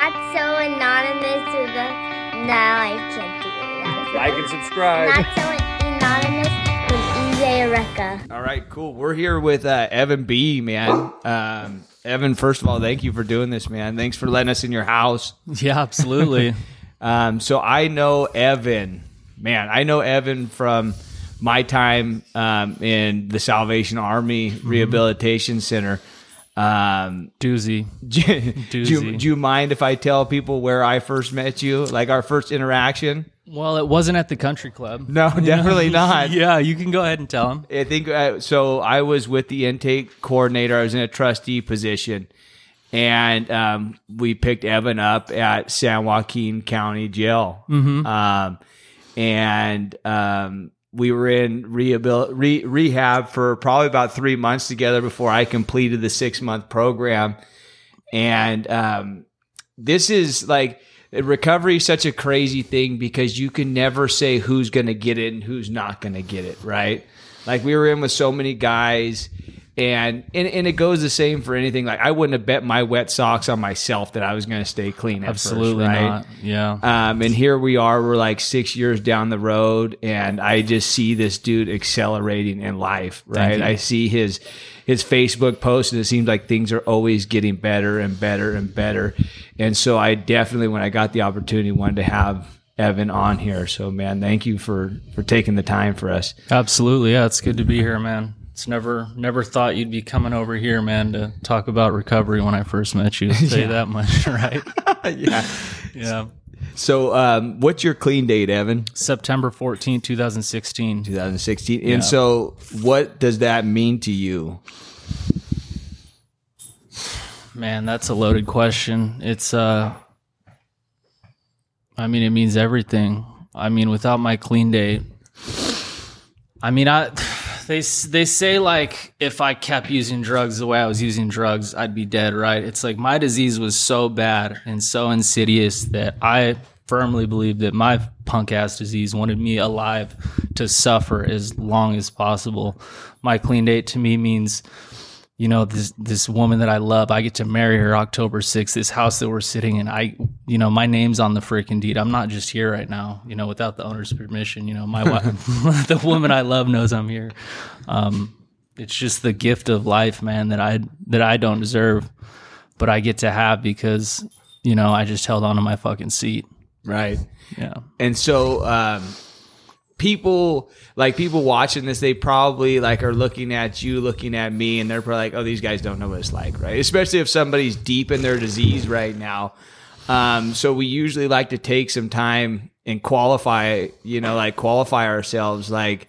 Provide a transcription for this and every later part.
Not so anonymous with a. No, I can't do it. Like and subscribe. Not so anonymous with EJ Recca. All right, cool. We're here with uh, Evan B, man. Um, Evan, first of all, thank you for doing this, man. Thanks for letting us in your house. Yeah, absolutely. Um, so I know Evan, man. I know Evan from my time um, in the Salvation Army Rehabilitation Center. Um, Doozy. do, you- do, Doozy. do you mind if I tell people where I first met you, like our first interaction? Well, it wasn't at the country club. No, definitely not. Yeah, you can go ahead and tell them. I think uh, so. I was with the intake coordinator. I was in a trustee position, and um, we picked Evan up at San Joaquin County Jail. Um, and um, we were in rehabil- re- rehab for probably about three months together before I completed the six month program. And um, this is like recovery is such a crazy thing because you can never say who's going to get it and who's not going to get it, right? Like we were in with so many guys and, and and it goes the same for anything. Like I wouldn't have bet my wet socks on myself that I was going to stay clean. Absolutely first, right? not. Yeah. Um, and here we are, we're like six years down the road, and I just see this dude accelerating in life, right? I see his his Facebook posts, and it seems like things are always getting better and better and better. And so I definitely, when I got the opportunity, wanted to have Evan on here. So man, thank you for for taking the time for us. Absolutely. Yeah, it's good to be here, man. It's never never thought you'd be coming over here, man, to talk about recovery when I first met you. Tell you that much, right? yeah. Yeah. So um, what's your clean date, Evan? September 14th, 2016. 2016. And so, what does that mean to you? Man, that's a loaded question. It's uh I mean it means everything. I mean without my clean date. I mean I they they say like if I kept using drugs the way I was using drugs, I'd be dead, right? It's like my disease was so bad and so insidious that I firmly believe that my punk ass disease wanted me alive to suffer as long as possible. My clean date to me means you know this this woman that I love. I get to marry her October 6th. This house that we're sitting in, I you know my name's on the freaking deed. I'm not just here right now, you know, without the owner's permission. You know, my wife, the woman I love knows I'm here. Um, it's just the gift of life, man, that I that I don't deserve, but I get to have because you know I just held on to my fucking seat. Right. Yeah. And so, um, people like people watching this, they probably like are looking at you, looking at me, and they're probably like, "Oh, these guys don't know what it's like," right? Especially if somebody's deep in their disease right now. Um, so we usually like to take some time and qualify, you know, like qualify ourselves, like,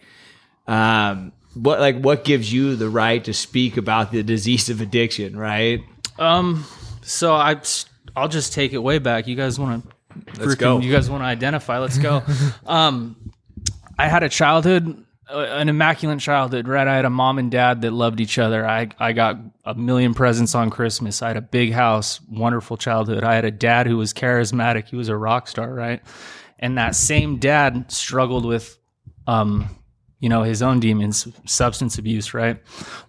um, what like what gives you the right to speak about the disease of addiction, right? Um. So I, I'll just take it way back. You guys want to? Let's go. You guys want to identify? Let's go. um, I had a childhood, uh, an immaculate childhood. Right. I had a mom and dad that loved each other. I I got a million presents on Christmas. I had a big house. Wonderful childhood. I had a dad who was charismatic. He was a rock star. Right. And that same dad struggled with, um, you know, his own demons, substance abuse, right?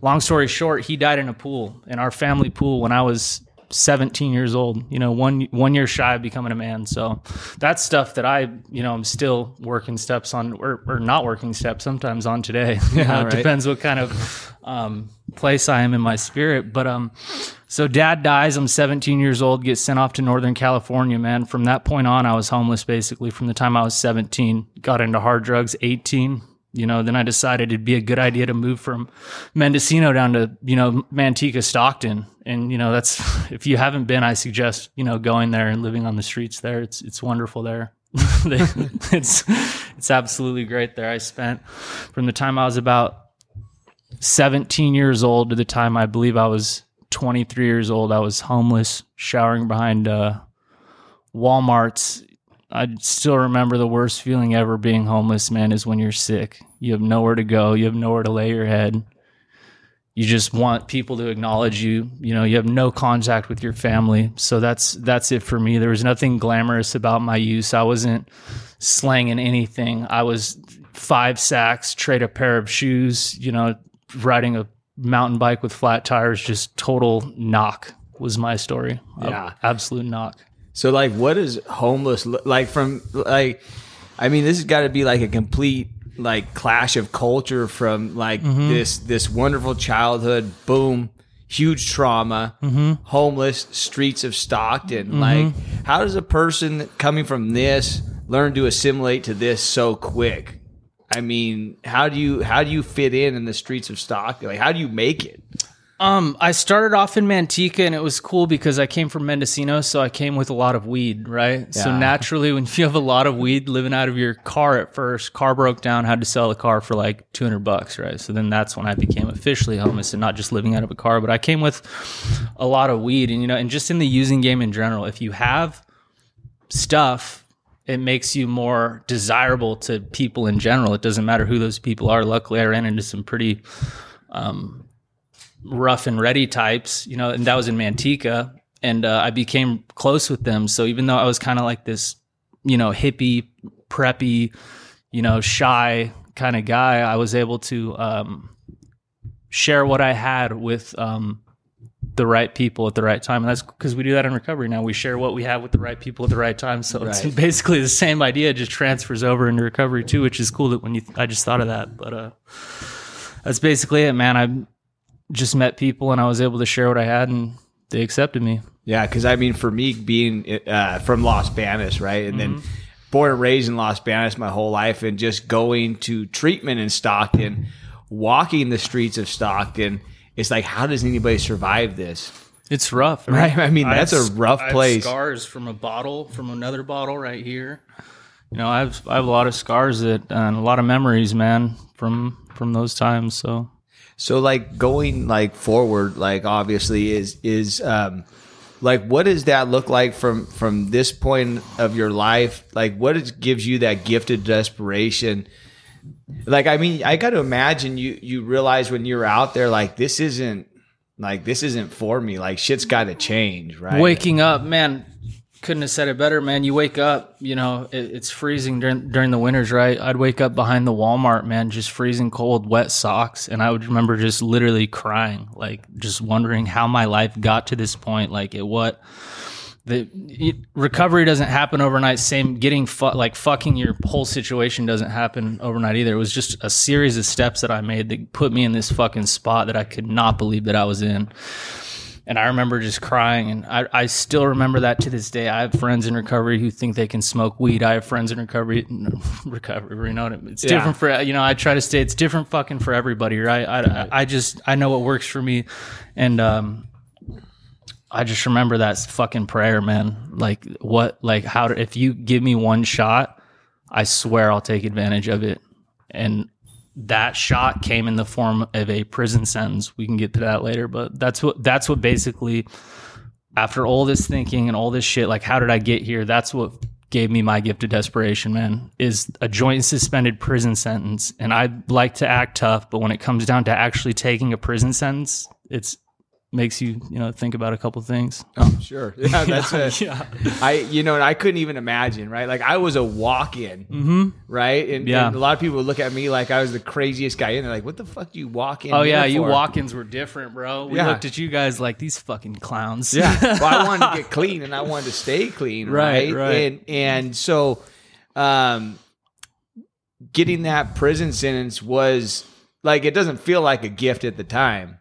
Long story short, he died in a pool, in our family pool when I was 17 years old, you know, one one year shy of becoming a man. So that's stuff that I, you know, I'm still working steps on or, or not working steps sometimes on today. You know, right. It depends what kind of um, place I am in my spirit. But um so dad dies, I'm 17 years old, get sent off to Northern California, man. From that point on, I was homeless basically from the time I was 17, got into hard drugs 18, you know, then I decided it'd be a good idea to move from Mendocino down to, you know, Manteca, Stockton. And, you know, that's, if you haven't been, I suggest, you know, going there and living on the streets there. It's, it's wonderful there. It's, it's absolutely great there. I spent from the time I was about 17 years old to the time I believe I was 23 years old. I was homeless, showering behind, uh, Walmart's I still remember the worst feeling ever being homeless, man, is when you're sick. You have nowhere to go, you have nowhere to lay your head. You just want people to acknowledge you. You know, you have no contact with your family. So that's that's it for me. There was nothing glamorous about my use. I wasn't slanging anything. I was five sacks, trade a pair of shoes, you know, riding a mountain bike with flat tires, just total knock was my story. Yeah. Absolute knock. So like, what is homeless like from like? I mean, this has got to be like a complete like clash of culture from like mm-hmm. this this wonderful childhood, boom, huge trauma, mm-hmm. homeless, streets of Stockton. Mm-hmm. Like, how does a person coming from this learn to assimilate to this so quick? I mean, how do you how do you fit in in the streets of Stockton? Like, how do you make it? Um, I started off in Manteca, and it was cool because I came from Mendocino, so I came with a lot of weed, right? So naturally, when you have a lot of weed living out of your car at first, car broke down, had to sell the car for like two hundred bucks, right? So then that's when I became officially homeless and not just living out of a car. But I came with a lot of weed, and you know, and just in the using game in general, if you have stuff, it makes you more desirable to people in general. It doesn't matter who those people are. Luckily, I ran into some pretty rough and ready types, you know, and that was in Manteca. And uh, I became close with them. So even though I was kind of like this, you know, hippie, preppy, you know, shy kind of guy, I was able to um, share what I had with um, the right people at the right time. And that's because we do that in recovery now. We share what we have with the right people at the right time. So it's basically the same idea, just transfers over into recovery too, which is cool that when you, I just thought of that. But uh, that's basically it, man. I just met people and I was able to share what I had and they accepted me. Yeah, because I mean, for me, being uh, from Los Banos, right, and then born and raised in Los Banos my whole life, and just going to treatment in Stockton, walking the streets of Stockton, it's like, how does anybody survive this? It's rough, Right, I mean, that's have- a rough I have place. Scars from a bottle, from another bottle right here. You know, I have I have a lot of scars that and a lot of memories, man, from from those times. So So, like going like forward, like obviously is is um, like what does that look like from from this point of your life? Like, what is, gives you that gifted desperation? Like, I mean, I got to imagine you you realize when you're out there, like this isn't like this isn't for me. Like, shit's got to change, right? waking up, man, couldn't have said it better, man. You wake up, you know, it, it's freezing during during the winters, right? I'd wake up behind the Walmart, man, just freezing cold, wet socks, and I would remember just literally crying, like just wondering how my life got to this point, like it what. The it, recovery doesn't happen overnight. Same, getting fu- like fucking your whole situation doesn't happen overnight either. It was just a series of steps that I made that put me in this fucking spot that I could not believe that I was in and I remember just crying, and I, I still remember that to this day. I have friends in recovery who think they can smoke weed. I have friends in recovery, recovery, you know, what I it's Yeah. different for you know. I try to stay. It's different fucking for everybody, right? I, I just I know what works for me, and um, I just remember that fucking prayer, man. Like what, like how? If you give me one shot, I swear I'll take advantage of it, and that shot came in the form of a prison sentence. We can get to that later, but that's what that's what basically after all this thinking and all this shit, like how did I get here? That's what gave me my gift of desperation, man, is a joint suspended prison sentence. And I like to act tough, but when it comes down to actually taking a prison sentence, it's makes you, you know, think about a couple things. Oh, sure. Yeah, that's a, yeah. I you know, and I couldn't even imagine, right? Like I was a walk-in, right? And, Yeah. and a lot of people would look at me like I was the craziest guy in there. Like, what the fuck do you walk in? Oh yeah, you for? walk-ins were different, bro. We Yeah. looked at you guys like these fucking clowns. Yeah. well, I wanted to get clean and I wanted to stay clean, right? Right, right. And and so, um, getting that prison sentence was like it doesn't feel like a gift at the time,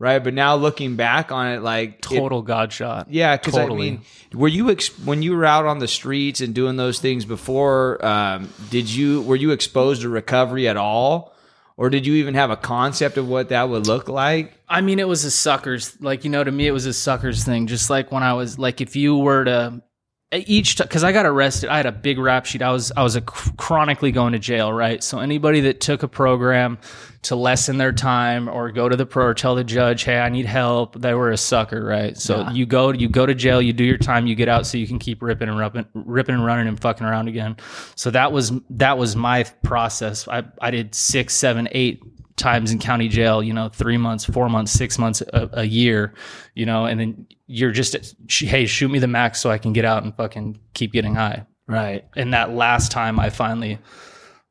right? But now looking back on it, like it- total god shot. Yeah, because Totally. I mean, were you ex- when you were out on the streets and doing those things before? Um, did you were you exposed to recovery at all, or did you even have a concept of what that would look like? I mean, it was a suckers. Like you know, to me, it was a suckers thing. Just like when I was like, if you were to each because I got arrested, I had a big rap sheet. I was I was a chr- chronically going to jail, right? So anybody that took a program to lessen their time or go to the pro or tell the judge, hey, I need help, they were a sucker, right? So you go you go to jail, you do your time, you get out, so you can keep ripping and ripping, ripping and running and fucking around again. So that was that was my process. I I did six, seven, eight times in county jail, you know, three months, four months, six months, a, a year, you know, and then you're just, hey, shoot me the max so I can get out and fucking keep getting high. Right. And that last time I finally,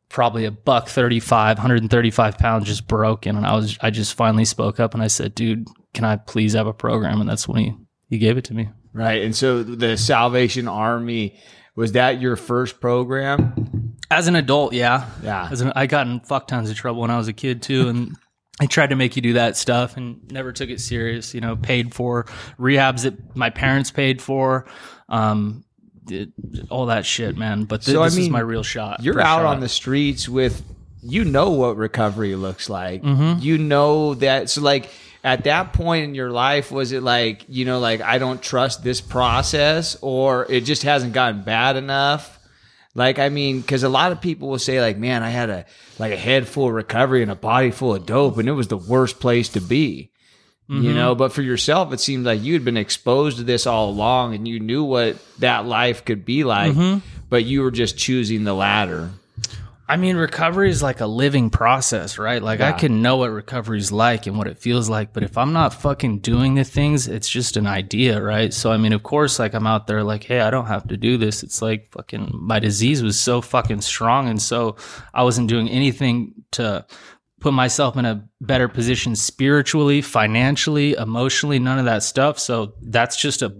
probably a buck 35, 135 pounds just broken. And I was, I just finally spoke up and I said, dude, can I please have a program? And that's when he, he gave it to me. Right. And so the Salvation Army was that your first program? As an adult, yeah. Yeah. As an, I got in fuck tons of trouble when I was a kid too, and I tried to make you do that stuff and never took it serious. You know, paid for rehabs that my parents paid for, um, all that shit, man. But th- So, I this is my real shot. You're out shot. on the streets with you know what recovery looks like. Mm-hmm. You know that so like at that point in your life was it like, you know, like I don't trust this process or it just hasn't gotten bad enough? Like I mean, because a lot of people will say like, "Man, I had a like a head full of recovery and a body full of dope, and it was the worst place to be." Mm-hmm. You know, but for yourself, it seemed like you had been exposed to this all along, and you knew what that life could be like, Mm-hmm. but you were just choosing the latter. I mean, recovery is like a living process, right? Like I can know what recovery is like and what it feels like, but if I'm not fucking doing the things, it's just an idea, right? So I mean, of course, like I'm out there like, hey, I don't have to do this. It's like fucking my disease was so fucking strong, and so I wasn't doing anything to put myself in a better position spiritually, financially, emotionally, none of that stuff. So that's just a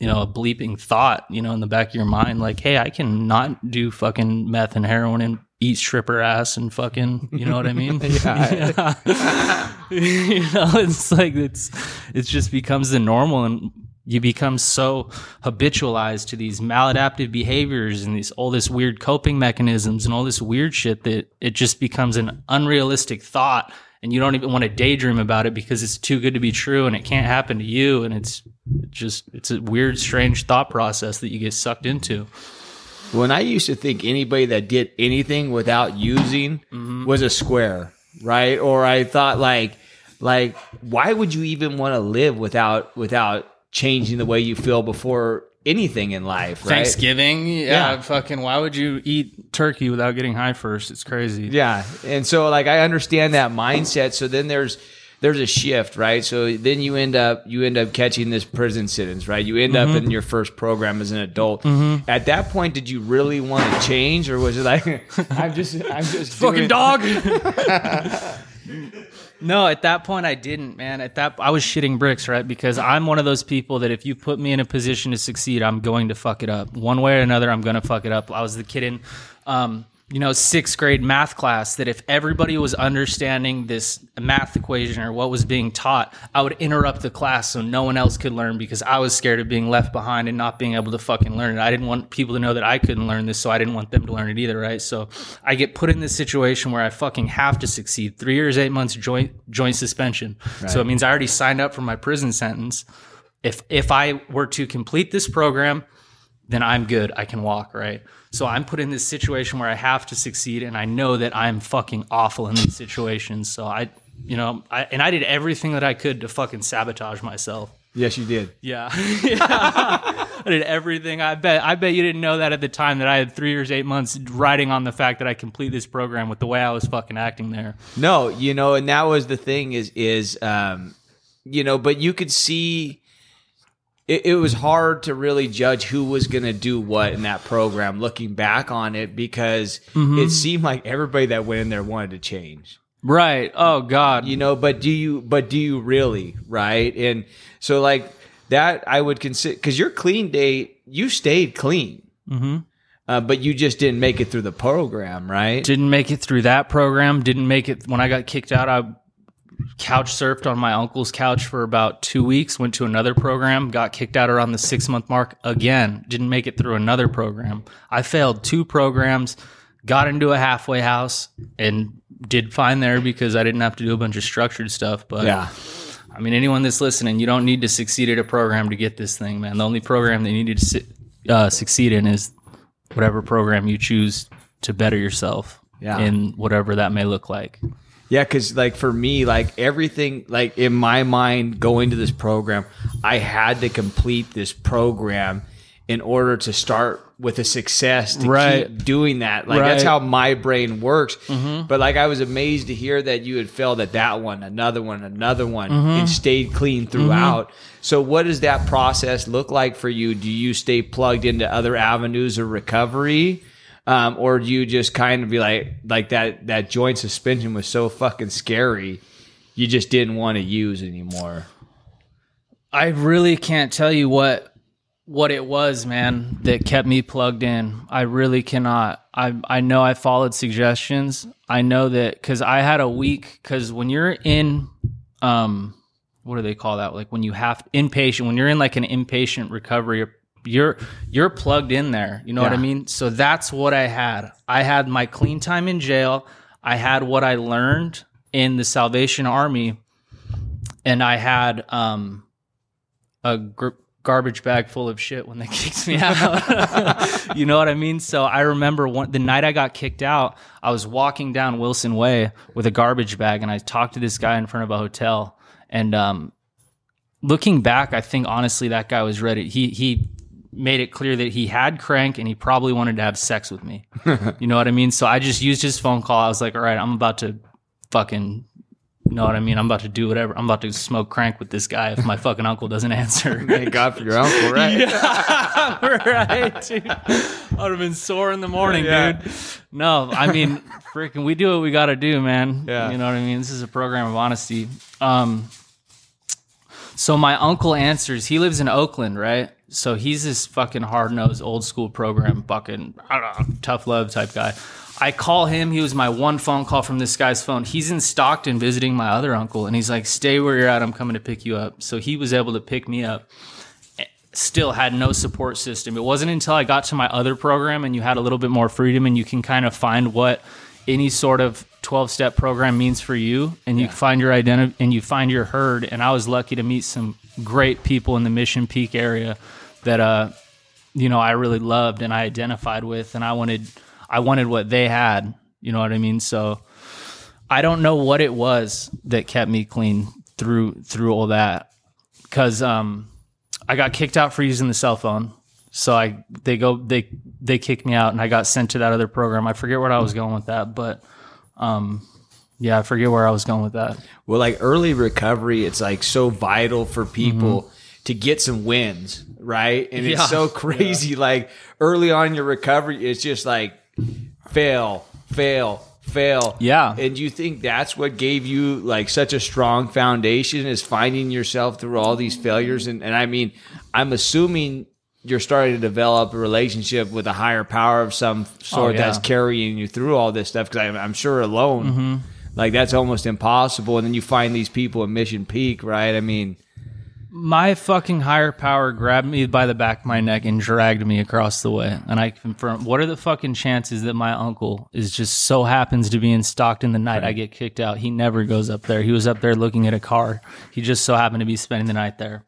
you know, a bleeping thought, you know, in the back of your mind, like, hey, I can not do fucking meth and heroin and eat stripper ass and fucking, you know what I mean? Yeah. you know, it's like it's it just becomes the normal and you become so habitualized to these maladaptive behaviors and these all this weird coping mechanisms and all this weird shit that it just becomes an unrealistic thought and you don't even want to daydream about it because it's too good to be true and it can't happen to you and it's just it's a weird strange thought process that you get sucked into When I used to think anybody that did anything without using Mm-hmm. was a square, right? Or I thought like like why would you even want to live without without changing the way you feel before anything in life, right? Thanksgiving yeah, Yeah. fucking why would you eat turkey without getting high first it's crazy Yeah. And so like I understand that mindset. So then there's there's a shift, right? So then you end up you end up catching this prison sentence, right? You end up in your first program as an adult. At that point, did you really want to change, or was it like I'm just I'm just fucking dog. no, at that point I didn't, man. At that I was shitting bricks, right? Because I'm one of those people that if you put me in a position to succeed, I'm going to fuck it up. One way or another, I'm going to fuck it up. I was the kid in um, you know, sixth grade math class that if everybody was understanding this math equation or what was being taught, I would interrupt the class so no one else could learn because I was scared of being left behind and not being able to fucking learn it. I didn't want people to know that I couldn't learn this, so I didn't want them to learn it either, right? So I get put in this situation where I fucking have to succeed. Three years, eight months joint joint suspension. So it means I already signed up for my prison sentence. If if I were to complete this program, then I'm good. I can walk, right? So I'm put in this situation where I have to succeed, and I know that I'm fucking awful in these situations. So I, you know, I, and I did everything that I could to fucking sabotage myself. Yes, you did. Yeah, yeah. I did everything. I bet. I bet you didn't know that at the time that I had three years, eight months riding on the fact that I complete this program with the way I was fucking acting there. No, you know, and that was the thing is is um, you know, but you could see it, it was hard to really judge who was going to do what in that program looking back on it because it seemed like everybody that went in there wanted to change Right. Oh God. you know but do you but do you really right and so like that i would consider because your clean date you stayed clean hmm uh, but you just didn't make it through the program right Didn't make it through that program. Didn't make it when I got kicked out. I couch surfed on my uncle's couch for about two weeks. Went to another program. Got kicked out around the six month mark again. Didn't make it through another program. I failed two programs. Got into a halfway house and did fine there because I didn't have to do a bunch of structured stuff. But yeah I mean, anyone that's listening, you don't need to succeed at a program to get this thing, man. The only program that you need to uh, succeed in is whatever program you choose to better yourself Yeah. in whatever that may look like. Yeah, because like for me, like everything, like in my mind, going to this program, I had to complete this program in order to start with a success to Right. keep doing that. Like that's how my brain works. Mm-hmm. But like I was amazed to hear that you had failed at that one, another one, another one, and mm-hmm. stayed clean mm-hmm. throughout. So what does that process look like for you? Do you stay plugged into other avenues of recovery? Um, or do you just kind of be like like that that joint suspension was so fucking scary you just didn't want to use anymore I really can't tell you what what it was, man, that kept me plugged in. I really cannot. I I know I followed suggestions. I know that because I had a week. Because when you're in, um, what do they call that? Like when you have inpatient. When you're in like an inpatient recovery, you're you're, plugged in there. You know what I mean? So that's what I had. I had my clean time in jail. I had what I learned in the Salvation Army, and I had um a gr- garbage bag full of shit when they kicked me out. you know what I mean? So I remember one, the night I got kicked out, I was walking down Wilson Way with a garbage bag and I talked to this guy in front of a hotel. And um, looking back, I think honestly that guy was ready. He, he, made it clear that he had crank and he probably wanted to have sex with me. you know what I mean? So I just used his phone call. I was like, all right, I'm about to fucking you know what I mean? I'm about to do whatever. I'm about to smoke crank with this guy if my fucking uncle doesn't answer. Thank God for your uncle, right? right, dude. I would have been sore in the morning, Yeah. dude. No, I mean, freaking, we do what we got to do, man. Yeah. You know what I mean? This is a program of honesty. Um, so my uncle answers. He lives in Oakland, right? So he's this fucking hard nosed, old school program, fucking I don't know, tough love type guy. I call him. He was my one phone call from this guy's phone. He's in Stockton visiting my other uncle, and he's like, "Stay where you're at. I'm coming to pick you up." So he was able to pick me up. Eh, still had no support system. It wasn't until I got to my other program and you had a little bit more freedom and you can kind of find what any sort of 12 step program means for you and you find your identity and you find your herd and I was lucky to meet some great people in the Mission Peak area that uh you know I really loved and I identified with and I wanted I wanted what they had you know what I mean? So I don't know what it was that kept me clean through through all that cuz um I got kicked out for using the cell phone. So I they go they they kicked me out and I got sent to that other program. I forget where I was going with that but um yeah I forget where I was going with that. Well, like early recovery, it's like so vital for people to get some wins, right? And. Yeah. it's so crazy. Like early on in your recovery, it's just like fail, fail, fail. Yeah. And you think that's what gave you like such a strong foundation is finding yourself through all these failures. And, and I mean, I'm assuming you're starting to develop a relationship with a higher power of some sort Oh, yeah. that's carrying you through all this stuff. Cause I'm, I'm sure alone, Mm-hmm. like that's almost impossible. And then you find these people at Mission Peak, right? I mean, my fucking higher power grabbed me by the back of my neck and dragged me across the way. And I confirm, what are the fucking chances that my uncle is just so happens to be in Stockton the night I get kicked out? He never goes up there. He was up there looking at a car. He just so happened to be spending the night there.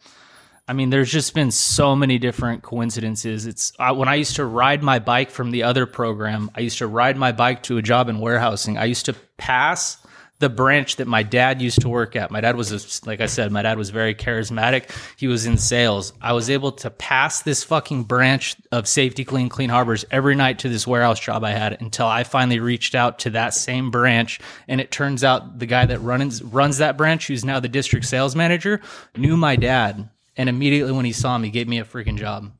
I mean, there's just been so many different coincidences. It's I, when I used to ride my bike from the other program. I used to ride my bike to a job in warehousing. I used to pass the branch that my dad used to work at. My dad was, a, like I said, my dad was very charismatic. He was in sales. I was able to pass this fucking branch of Safety-Kleen Clean Harbors every night to this warehouse job I had until I finally reached out to that same branch. And it turns out the guy that runs runs that branch, who's now the district sales manager, knew my dad. And immediately when he saw me, gave me a freaking job.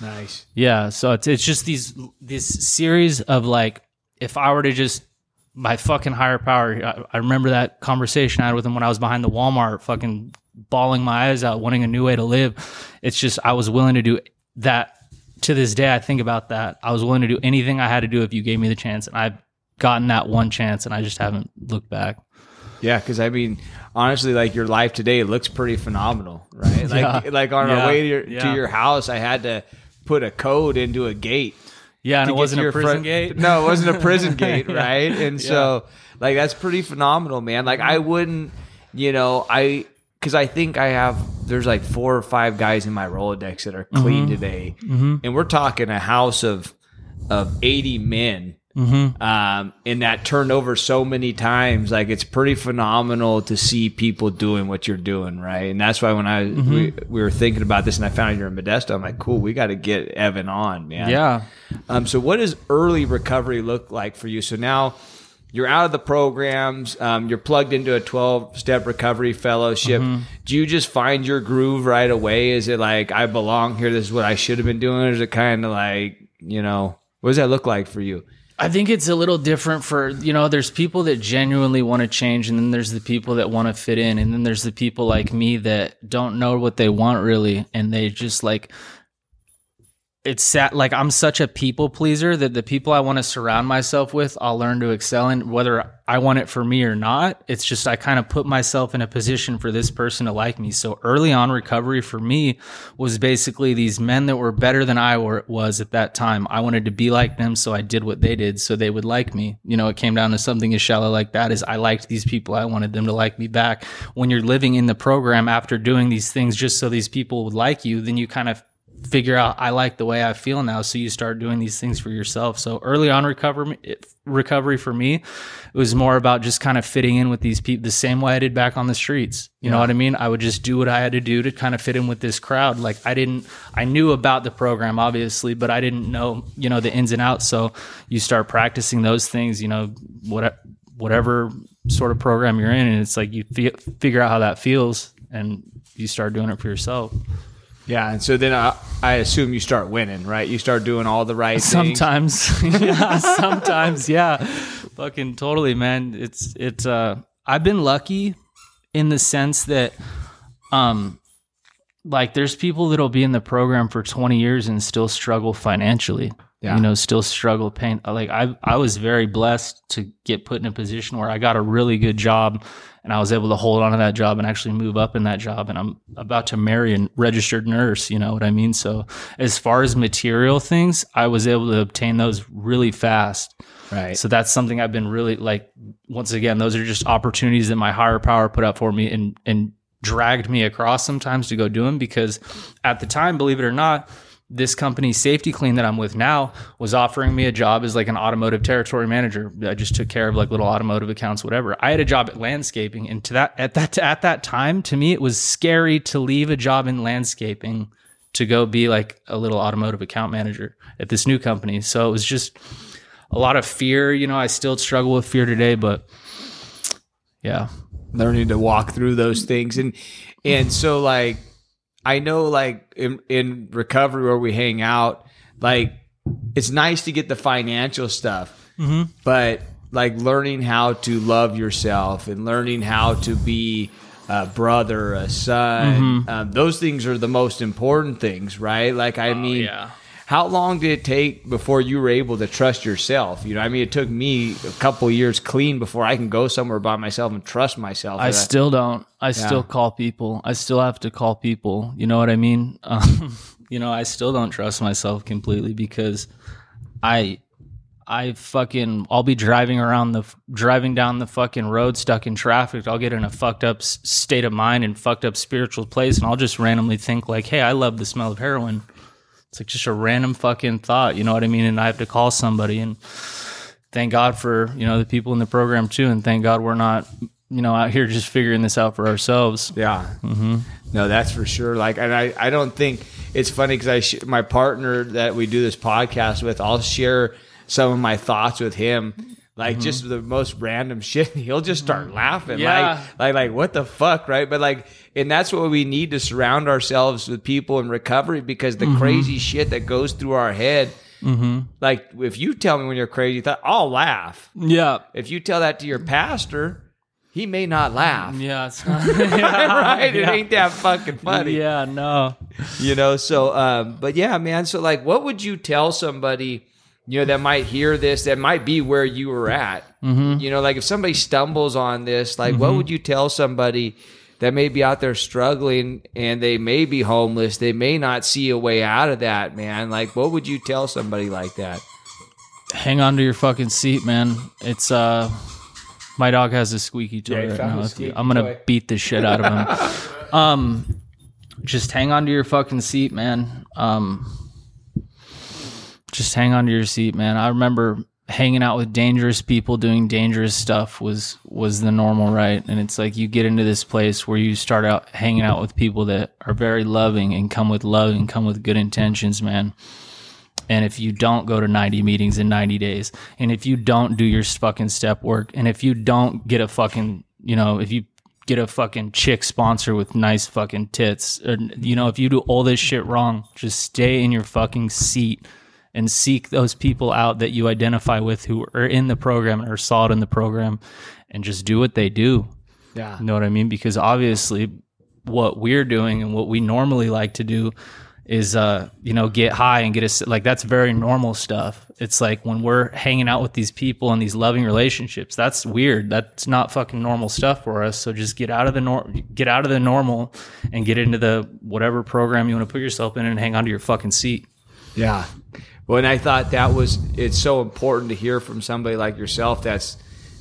nice. Yeah, so it's it's just these this series of like if I were to just my fucking higher power. I, I remember that conversation I had with him when I was behind the Walmart, fucking bawling my eyes out, wanting a new way to live. It's just I was willing to do that. To this day, I think about that. I was willing to do anything I had to do if you gave me the chance, and I've gotten that one chance, and I just haven't looked back. Yeah, because I mean, honestly, like your life today looks pretty phenomenal, right? Like, Yeah. like on Yeah. our way to your, to your house, I had to put a code into a gate. Yeah, and it wasn't a prison gate. No, it wasn't a prison gate, right? And so, like, that's pretty phenomenal, man. Like, I wouldn't, you know, I because I think I have there's like four or five guys in my Rolodex that are clean Mm-hmm. today, and we're talking a house of of eighty men. Mm-hmm. Um, and that turned over so many times, like it's pretty phenomenal to see people doing what you're doing, right? And that's why when I Mm-hmm. we, we were thinking about this, and I found you're in Modesto, I'm like, cool, we got to get Evan on, man. Yeah. Um, so what does early recovery look like for you? So now you're out of the programs, um, you're plugged into a 12 step recovery fellowship. Mm-hmm. Do you just find your groove right away? Is it like, I belong here, this is what I should have been doing? Or is it kind of like, you know, what does that look like for you? I think it's a little different for, you know, there's people that genuinely want to change, and then there's the people that want to fit in, and then there's the people like me that don't know what they want really, and they just like, it's sad. Like I'm such a people pleaser that the people I want to surround myself with, I'll learn to excel in, whether I want it for me or not. It's just I kind of put myself in a position for this person to like me. So early on, recovery for me was basically these men that were better than I were, was at that time. I wanted to be like them, so I did what they did, so they would like me. You know, it came down to something as shallow like that. Is I liked these people, I wanted them to like me back. When you're living in the program after doing these things just so these people would like you, then you kind of figure out I like the way I feel now. So you start doing these things for yourself. So early on recovery, recovery for me, it was more about just kind of fitting in with these people the same way I did back on the streets. You know what I mean? I would just do what I had to do to kind of fit in with this crowd. Like I didn't, I knew about the program obviously, but I didn't know, you know, the ins and outs. So you start practicing those things, you know, what, whatever sort of program you're in. And it's like you fi- figure out how that feels and you start doing it for yourself. Yeah, and so then I, I assume you start winning, right? You start doing all the right things. Sometimes, yeah, sometimes, yeah, fucking totally, man. It's it's. uh I've been lucky in the sense that, um, like there's people that'll be in the program for 20 years and still struggle financially. Yeah. You know, still struggle pain. Like I, I was very blessed to get put in a position where I got a really good job and I was able to hold on to that job and actually move up in that job. And I'm about to marry a registered nurse. You know what I mean? So as far as material things, I was able to obtain those really fast. Right. So that's something I've been really like. Once again, those are just opportunities that my higher power put up for me and and dragged me across sometimes to go do them because at the time, believe it or not. This company, Safety-Kleen, that I'm with now, was offering me a job as like an automotive territory manager. I just took care of like little automotive accounts, whatever. I had a job at landscaping, and to that at that at that time, to me, it was scary to leave a job in landscaping to go be like a little automotive account manager at this new company. So it was just a lot of fear. You know, I still struggle with fear today, but yeah. learning to walk through those things and and so like i know like in, in recovery where we hang out like it's nice to get the financial stuff but like learning how to love yourself and learning how to be a brother a son um, those things are the most important things right? Like i mean yeah. How long did it take before you were able to trust yourself? You know, I mean, it took me a couple years clean before I can go somewhere by myself and trust myself. I still don't. I still call people. I still have to call people. You know what I mean? Um, you know, I still don't trust myself completely because I, I fucking, I'll be driving around the, driving down the fucking road stuck in traffic. I'll get in a fucked up state of mind and fucked up spiritual place, and I'll just randomly think like, "Hey, I love the smell of heroin." It's like just a random fucking thought. You know what I mean? And I have to call somebody and thank God for you know the people in the program too, and thank God we're not you know out here just figuring this out for ourselves. Yeah. Mm-hmm. No, that's for sure. Like, and I, I don't think it's funny because I, sh- my partner that we do this podcast with, I'll share some of my thoughts with him. Like mm-hmm. just the most random shit. He'll just start mm-hmm. laughing. Yeah. Like, like, like, what the fuck, right? But like, and that's what we need to surround ourselves with people in recovery because the mm-hmm. crazy shit that goes through our head. Like, if you tell me when you're crazy, I'll laugh. Yeah, If you tell that to your pastor, he may not laugh. yeah, it's not, right? It ain't that fucking funny. yeah, no. You know, so um, but yeah, man. So like what would you tell somebody, you know, that might hear this, that might be where you were at? Mm-hmm. You know, like if somebody stumbles on this, like what would you tell somebody that may be out there struggling and they may be homeless, they may not see a way out of that, man? Like what would you tell somebody like that? Hang on to your fucking seat, man. It's uh, my dog has a squeaky toy Yeah, right now. a If you- squeaky I'm gonna toy. beat the shit out of him. um, just hang on to your fucking seat, man. Um, just hang on to your seat, man. I remember hanging out with dangerous people doing dangerous stuff was was the normal right and it's like you get into this place where you start out hanging out with people that are very loving and come with love and come with good intentions man and if you don't go to 90 meetings in 90 days and if you don't do your fucking step work and if you don't get a fucking you know if you get a fucking chick sponsor with nice fucking tits or, you know if you do all this shit wrong just stay in your fucking seat and seek those people out that you identify with who are in the program or saw it in the program and just do what they do Yeah. you know what I mean? Because obviously, what we're doing and what we normally like to do is uh you know get high and get a like that's very normal stuff it's like when we're hanging out with these people and these loving relationships that's weird that's not fucking normal stuff for us so just get out of the nor- get out of the normal and get into the whatever program you want to put yourself in and hang on to your fucking seat Yeah. Well, and I thought that was it's so important to hear from somebody like yourself that's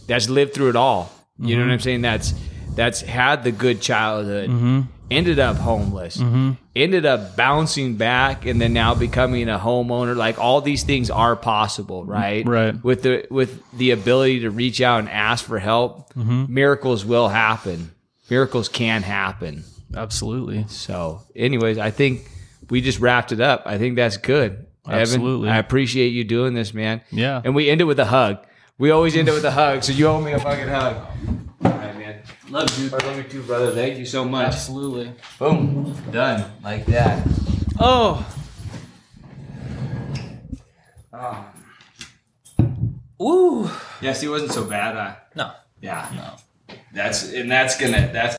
that's lived through it all. You know what I'm mm-hmm. saying? That's that's had the good childhood, mm-hmm. ended up homeless, mm-hmm. ended up bouncing back, and then now becoming a homeowner. Like all these things are possible, right? Right. With the with the ability to reach out and ask for help, miracles will happen. Miracles can happen. absolutely So, anyways, I think we just wrapped it up. I think that's good. Absolutely. Evan, I appreciate you doing this, man. Yeah. And we end it with a hug. We always end it with a hug, so you owe me a fucking hug. All right, man. Love you. I love you too, brother. Thank you so much. absolutely Boom. Done. Like that. oh Oh. Ooh. Yeah, see, it wasn't so bad, huh? no Yeah. No. That's and that's gonna that's